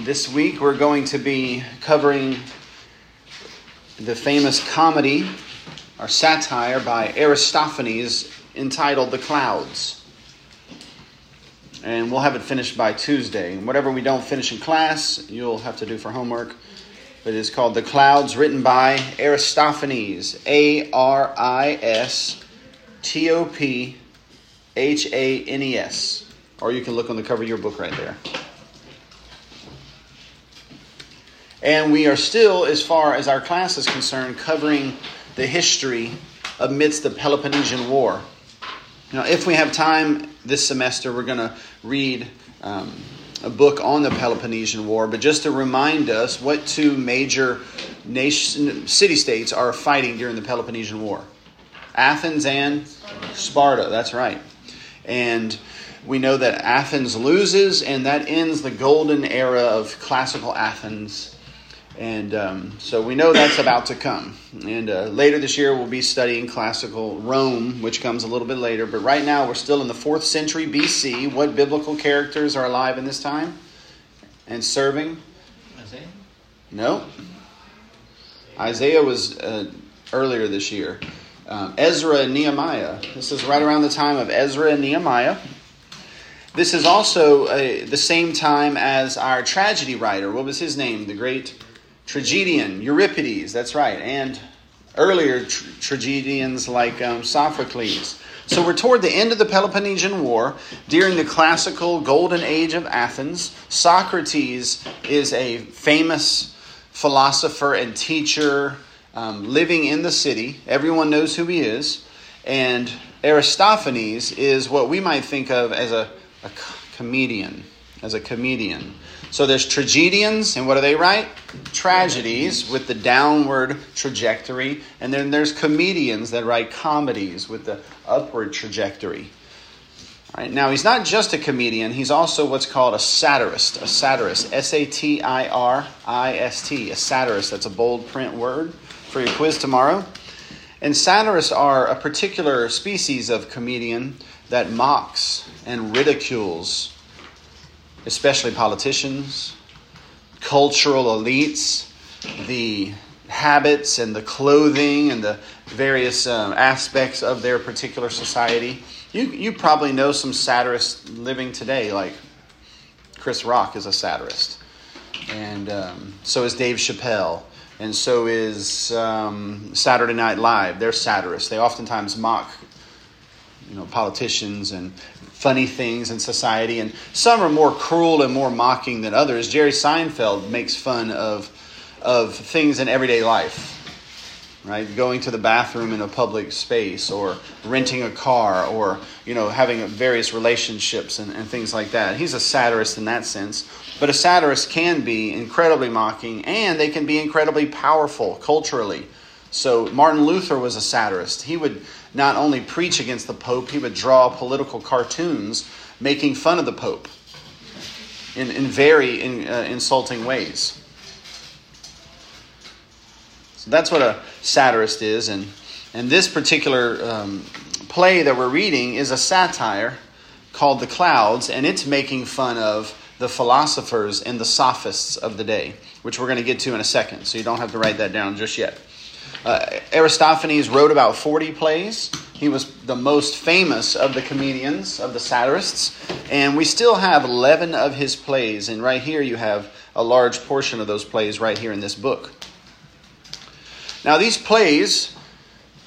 This week we're going to be covering the famous comedy or satire by Aristophanes entitled The Clouds. And we'll have it finished by Tuesday. Whatever we don't finish in class, you'll have to do for homework. But it's called The Clouds, written by Aristophanes. A R I S T O P H A N E S. Or you can look on the cover of your book right there. And we are still, as far as our class is concerned, covering the history amidst the Peloponnesian War. Now, if we have time this semester, we're going to read um, a book on the Peloponnesian War, but just to remind us what two major nation, city states are fighting during the Peloponnesian War Athens and Sparta. That's right. And we know that Athens loses, and that ends the golden era of classical Athens and um, so we know that's about to come. And uh, later this year, we'll be studying classical Rome, which comes a little bit later. But right now, we're still in the fourth century BC. What biblical characters are alive in this time and serving? Isaiah? No. Isaiah was uh, earlier this year. Um, Ezra and Nehemiah. This is right around the time of Ezra and Nehemiah. This is also uh, the same time as our tragedy writer. What was his name? The great tragedian, Euripides, that's right, and earlier tra- tragedians like um, Sophocles. So we're toward the end of the Peloponnesian War, during the classical golden age of Athens. Socrates is a famous philosopher and teacher um, living in the city. Everyone knows who he is. And Aristophanes is what we might think of as a, a comedian, as a comedian. So there's tragedians, and what do they write? Tragedies with the downward trajectory. And then there's comedians that write comedies with the upward trajectory. All right, now, he's not just a comedian, he's also what's called a satirist. A satirist. S A T I R I S T. A satirist. That's a bold print word for your quiz tomorrow. And satirists are a particular species of comedian that mocks and ridicules especially politicians, cultural elites, the habits and the clothing and the various um, aspects of their particular society. You, you probably know some satirists living today, like Chris Rock is a satirist. And um, so is Dave Chappelle. And so is um, Saturday Night Live. They're satirists. They oftentimes mock you know, politicians and funny things in society, and some are more cruel and more mocking than others. Jerry Seinfeld makes fun of, of things in everyday life, right? Going to the bathroom in a public space, or renting a car, or you know having various relationships and, and things like that. He's a satirist in that sense. But a satirist can be incredibly mocking, and they can be incredibly powerful culturally. So Martin Luther was a satirist. He would not only preach against the Pope, he would draw political cartoons making fun of the Pope in, in very in, uh, insulting ways. So that's what a satirist is. And, and this particular um, play that we're reading is a satire called The Clouds, and it's making fun of the philosophers and the sophists of the day, which we're going to get to in a second. So you don't have to write that down just yet. Uh, Aristophanes wrote about 40 plays. He was the most famous of the comedians, of the satirists. And we still have 11 of his plays. And right here you have a large portion of those plays right here in this book. Now, these plays,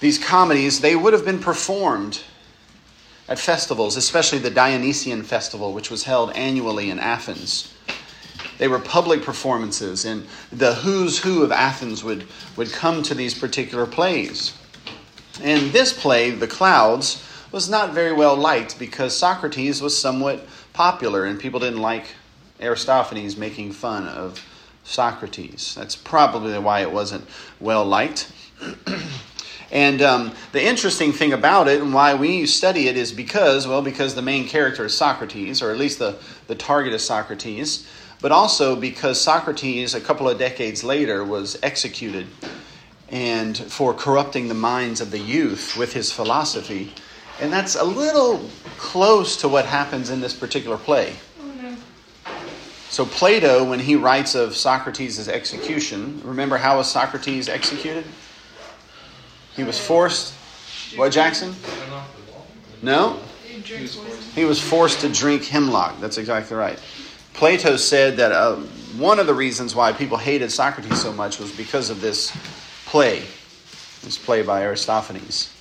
these comedies, they would have been performed at festivals, especially the Dionysian festival, which was held annually in Athens. They were public performances, and the who's who of Athens would, would come to these particular plays. And this play, The Clouds, was not very well liked because Socrates was somewhat popular, and people didn't like Aristophanes making fun of Socrates. That's probably why it wasn't well liked. and um, the interesting thing about it and why we study it is because, well, because the main character is Socrates, or at least the, the target is Socrates but also because Socrates, a couple of decades later, was executed and for corrupting the minds of the youth with his philosophy. And that's a little close to what happens in this particular play. So Plato, when he writes of Socrates' execution, remember how was Socrates executed? He was forced. What, Jackson? No? He was forced to drink hemlock. That's exactly right. Plato said that uh, one of the reasons why people hated Socrates so much was because of this play, this play by Aristophanes.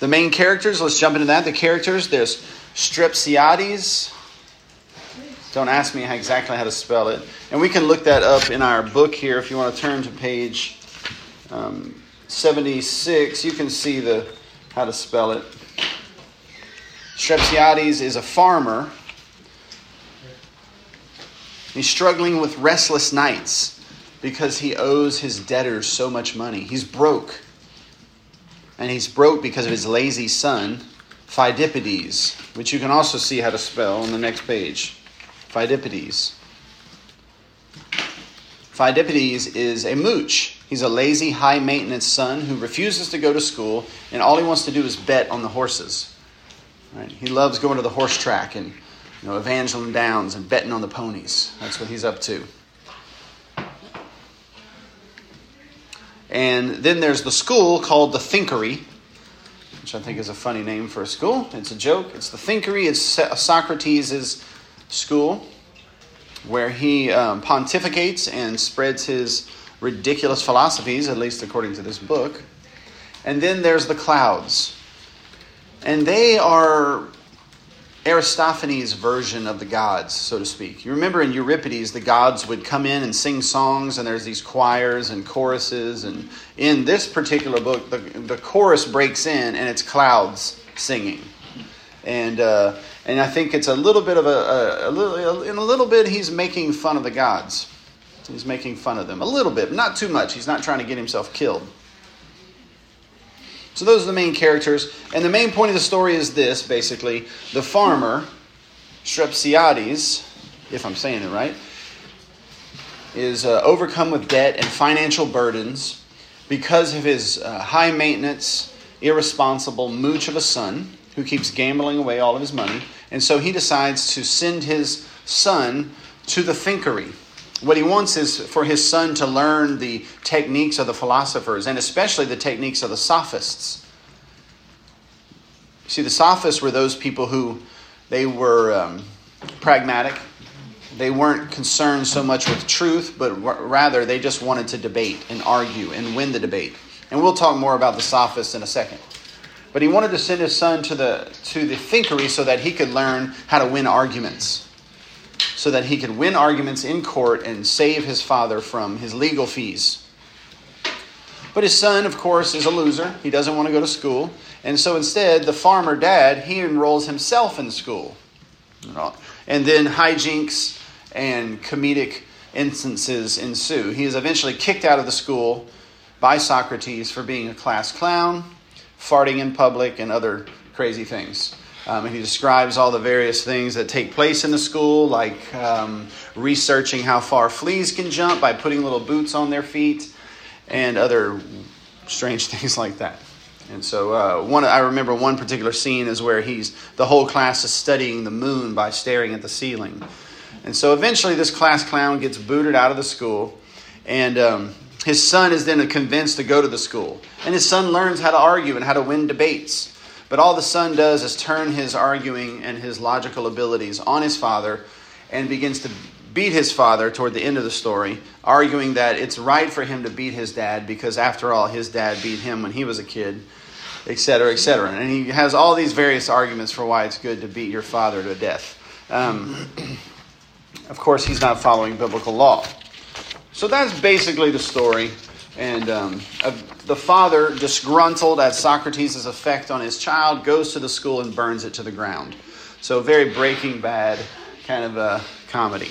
The main characters, let's jump into that. The characters, there's Strepsiades. Don't ask me how, exactly how to spell it. And we can look that up in our book here if you want to turn to page um, 76. You can see the how to spell it. Strepsiades is a farmer. He's struggling with restless nights because he owes his debtors so much money. He's broke. And he's broke because of his lazy son, Pheidippides, which you can also see how to spell on the next page. Pheidippides. Pheidippides is a mooch. He's a lazy, high maintenance son who refuses to go to school, and all he wants to do is bet on the horses. Right? He loves going to the horse track and know, Evangeline Downs and betting on the ponies. That's what he's up to. And then there's the school called the Thinkery, which I think is a funny name for a school. It's a joke. It's the Thinkery. It's Socrates' school where he um, pontificates and spreads his ridiculous philosophies, at least according to this book. And then there's the clouds. And they are Aristophanes' version of the gods, so to speak. You remember in Euripides, the gods would come in and sing songs, and there's these choirs and choruses. And in this particular book, the, the chorus breaks in, and it's clouds singing. And, uh, and I think it's a little bit of a, a, a little, in a little bit, he's making fun of the gods. He's making fun of them. A little bit, not too much. He's not trying to get himself killed. So those are the main characters. And the main point of the story is this basically the farmer, Strepsiades, if I'm saying it right, is uh, overcome with debt and financial burdens because of his uh, high maintenance, irresponsible mooch of a son who keeps gambling away all of his money. And so he decides to send his son to the thinkery. What he wants is for his son to learn the techniques of the philosophers, and especially the techniques of the sophists. See, the sophists were those people who they were um, pragmatic. They weren't concerned so much with truth, but rather they just wanted to debate and argue and win the debate. And we'll talk more about the sophists in a second. But he wanted to send his son to the to the thinkery so that he could learn how to win arguments so that he could win arguments in court and save his father from his legal fees. But his son, of course, is a loser. He doesn't want to go to school. And so instead, the farmer dad, he enrolls himself in school. And then hijinks and comedic instances ensue. He is eventually kicked out of the school by Socrates for being a class clown, farting in public, and other crazy things. Um, he describes all the various things that take place in the school, like um, researching how far fleas can jump by putting little boots on their feet, and other strange things like that. And so, uh, one I remember one particular scene is where he's the whole class is studying the moon by staring at the ceiling. And so, eventually, this class clown gets booted out of the school, and um, his son is then convinced to go to the school. And his son learns how to argue and how to win debates. But all the son does is turn his arguing and his logical abilities on his father and begins to beat his father toward the end of the story, arguing that it's right for him to beat his dad because, after all, his dad beat him when he was a kid, etc., etc. And he has all these various arguments for why it's good to beat your father to death. Um, of course, he's not following biblical law. So that's basically the story. And um, the father, disgruntled at Socrates' effect on his child, goes to the school and burns it to the ground. So, very breaking bad kind of a comedy.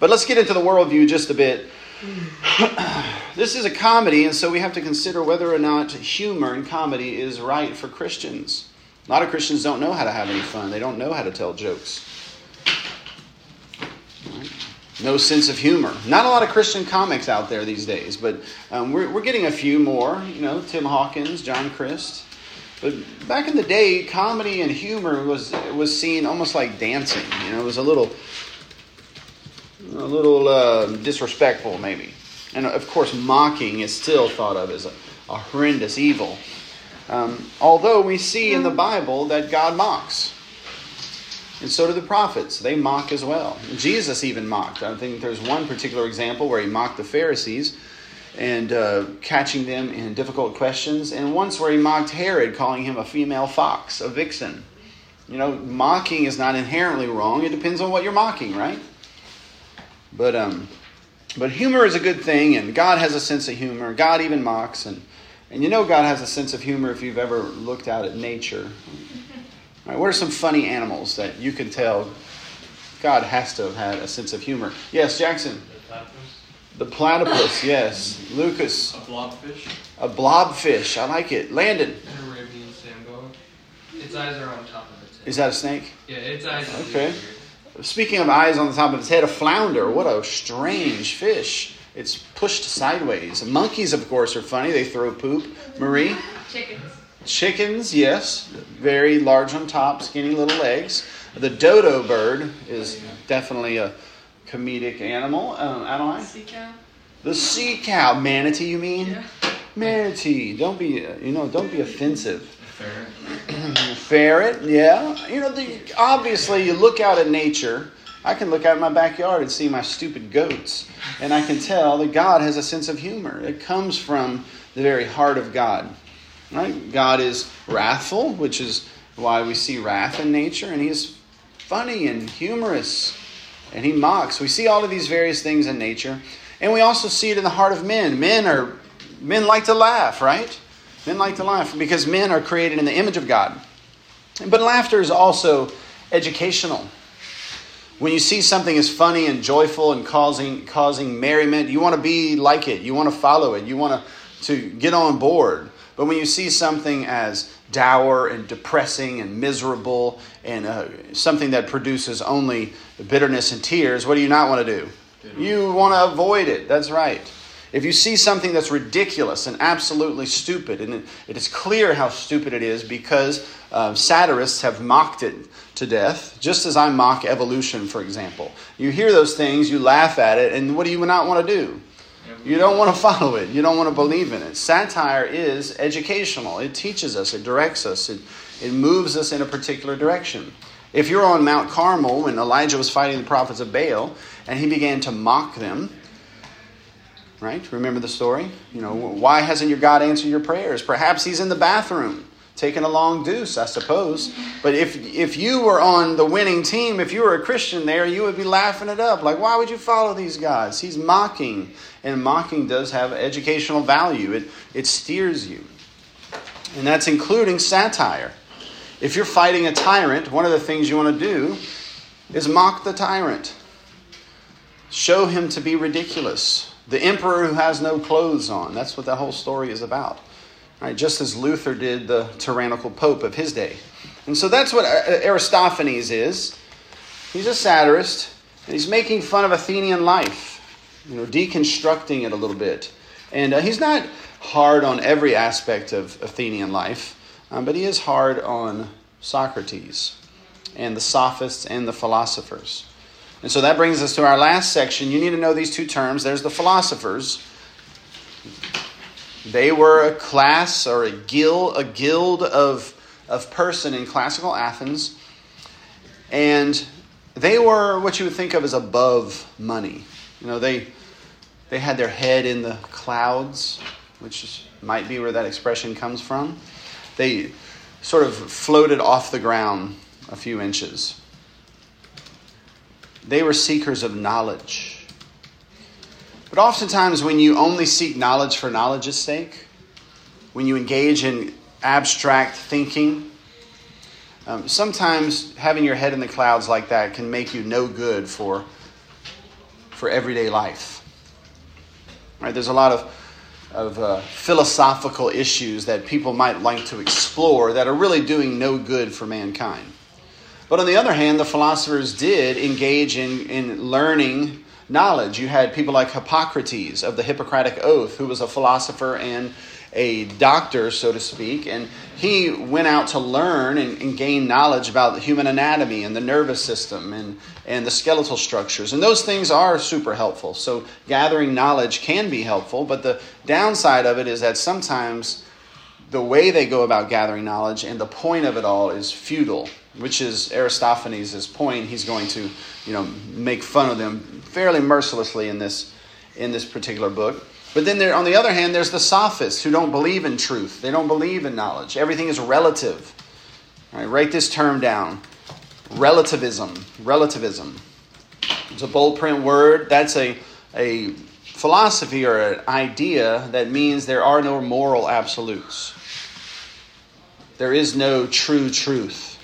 But let's get into the worldview just a bit. this is a comedy, and so we have to consider whether or not humor and comedy is right for Christians. A lot of Christians don't know how to have any fun, they don't know how to tell jokes no sense of humor. Not a lot of Christian comics out there these days, but um, we're, we're getting a few more. You know, Tim Hawkins, John Crist. But back in the day, comedy and humor was was seen almost like dancing. You know, it was a little a little uh, disrespectful, maybe. And of course, mocking is still thought of as a, a horrendous evil. Um, although we see in the Bible that God mocks. And so do the prophets. They mock as well. Jesus even mocked. I think there's one particular example where he mocked the Pharisees and uh, catching them in difficult questions, and once where he mocked Herod, calling him a female fox, a vixen. You know, mocking is not inherently wrong. It depends on what you're mocking, right? But um, but humor is a good thing, and God has a sense of humor. God even mocks, and and you know God has a sense of humor if you've ever looked out at nature. Right, what are some funny animals that you can tell God has to have had a sense of humor? Yes, Jackson. The platypus, The platypus yes. Lucas. A blobfish. A blobfish. I like it. Landon. An Arabian sand bug. Its eyes are on top of its head. Is that a snake? Yeah, its eyes are Okay. really. Speaking of eyes on the top of its head, a flounder. What a strange fish. It's pushed sideways. Monkeys, of course, are funny. They throw poop. Marie? Chickens. Chickens, yes. Very large on top, skinny little legs. The dodo bird is definitely a comedic animal. Um, Adeline? Sea cow. The sea cow. Manatee, you mean? Yeah. Manatee. Don't be, uh, you know, don't be offensive. Ferret. Ferret, yeah. You know, the, obviously, you look out at nature. I can look out in my backyard and see my stupid goats, and I can tell that God has a sense of humor. It comes from the very heart of God. Right? God is wrathful, which is why we see wrath in nature, and He's funny and humorous, and He mocks. We see all of these various things in nature, and we also see it in the heart of men. Men are men like to laugh, right? Men like to laugh because men are created in the image of God. But laughter is also educational. When you see something is funny and joyful and causing causing merriment, you want to be like it. You want to follow it. You want to, to get on board. But when you see something as dour and depressing and miserable and uh, something that produces only bitterness and tears, what do you not want to do? You want to avoid it. That's right. If you see something that's ridiculous and absolutely stupid, and it, it is clear how stupid it is because uh, satirists have mocked it to death, just as I mock evolution, for example. You hear those things, you laugh at it, and what do you not want to do? You don't want to follow it. You don't want to believe in it. Satire is educational. It teaches us, it directs us, it, it moves us in a particular direction. If you're on Mount Carmel when Elijah was fighting the prophets of Baal and he began to mock them, right? Remember the story? You know, why hasn't your God answered your prayers? Perhaps he's in the bathroom taking a long deuce, I suppose. But if if you were on the winning team, if you were a Christian there, you would be laughing it up. Like, why would you follow these guys? He's mocking, and mocking does have educational value. It it steers you, and that's including satire. If you're fighting a tyrant, one of the things you want to do is mock the tyrant. Show him to be ridiculous. The emperor who has no clothes on. That's what that whole story is about. Right? Just as Luther did the tyrannical pope of his day. And so that's what Aristophanes is. He's a satirist, and he's making fun of Athenian life, you know, deconstructing it a little bit. And uh, he's not hard on every aspect of Athenian life, um, but he is hard on Socrates and the sophists and the philosophers. And so that brings us to our last section. You need to know these two terms. There's the philosophers. They were a class or a guild, a guild of, of person in classical Athens. And they were what you would think of as above money. You know, they, they had their head in the clouds, which might be where that expression comes from. They sort of floated off the ground a few inches. They were seekers of knowledge. But oftentimes, when you only seek knowledge for knowledge's sake, when you engage in abstract thinking, um, sometimes having your head in the clouds like that can make you no good for, for everyday life. Right? There's a lot of, of uh, philosophical issues that people might like to explore that are really doing no good for mankind. But on the other hand, the philosophers did engage in, in learning knowledge. You had people like Hippocrates of the Hippocratic Oath, who was a philosopher and a doctor, so to speak, and he went out to learn and, and, gain knowledge about the human anatomy and the nervous system and, and the skeletal structures. And those things are super helpful. So, gathering knowledge can be helpful, but the downside of it is that sometimes the way they go about gathering knowledge and the point of it all is futile, which is Aristophanes' point. He's going to, you know, make fun of them fairly mercilessly in this in this particular book. But then there, on the other hand, there's the sophists who don't believe in truth. They don't believe in knowledge. Everything is relative. All right, write this term down. Relativism. Relativism. It's a bold print word. That's a, a philosophy or an idea that means there are no moral absolutes. There is no true truth.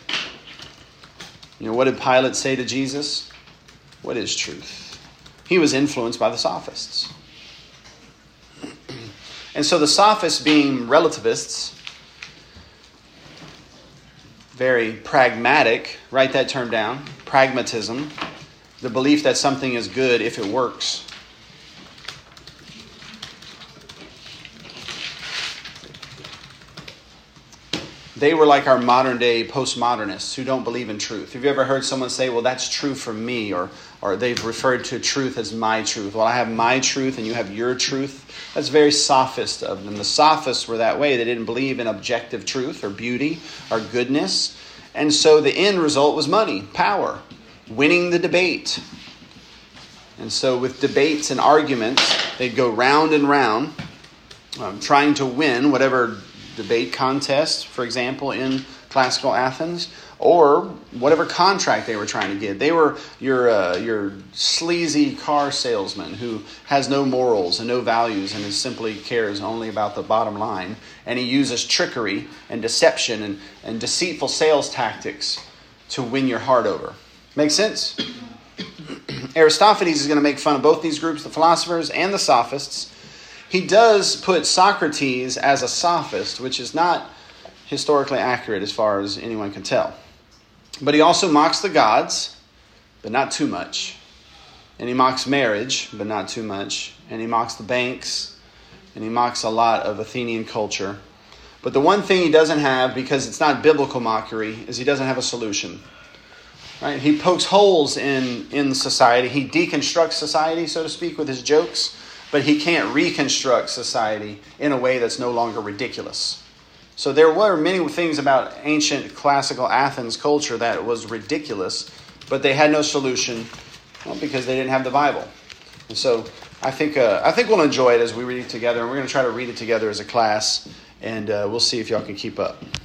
You know, what did Pilate say to Jesus? What is truth? He was influenced by the sophists. And so the sophists, being relativists, very pragmatic, write that term down pragmatism, the belief that something is good if it works. They were like our modern day postmodernists who don't believe in truth. Have you ever heard someone say, Well, that's true for me? Or, or they've referred to truth as my truth. Well, I have my truth and you have your truth. That's very sophist of them. The sophists were that way. They didn't believe in objective truth or beauty or goodness. And so the end result was money, power, winning the debate. And so, with debates and arguments, they'd go round and round, um, trying to win whatever debate contest, for example, in classical Athens, or whatever contract they were trying to get. They were your, uh, your sleazy car salesman who has no morals and no values and is simply cares only about the bottom line. And he uses trickery and deception and, and deceitful sales tactics to win your heart over. Make sense? Aristophanes is going to make fun of both these groups, the philosophers and the sophists. He does put Socrates as a sophist, which is not historically accurate as far as anyone can tell. But he also mocks the gods, but not too much. And he mocks marriage, but not too much. And he mocks the banks, and he mocks a lot of Athenian culture. But the one thing he doesn't have, because it's not biblical mockery, is he doesn't have a solution. Right? He pokes holes in, in society. He deconstructs society, so to speak, with his jokes, but he can't reconstruct society in a way that's no longer ridiculous. So there were many things about ancient classical Athens culture that was ridiculous, but they had no solution well, because they didn't have the Bible. And so I think uh, I think we'll enjoy it as we read it together, and we're going to try to read it together as a class, and uh, we'll see if y'all can keep up.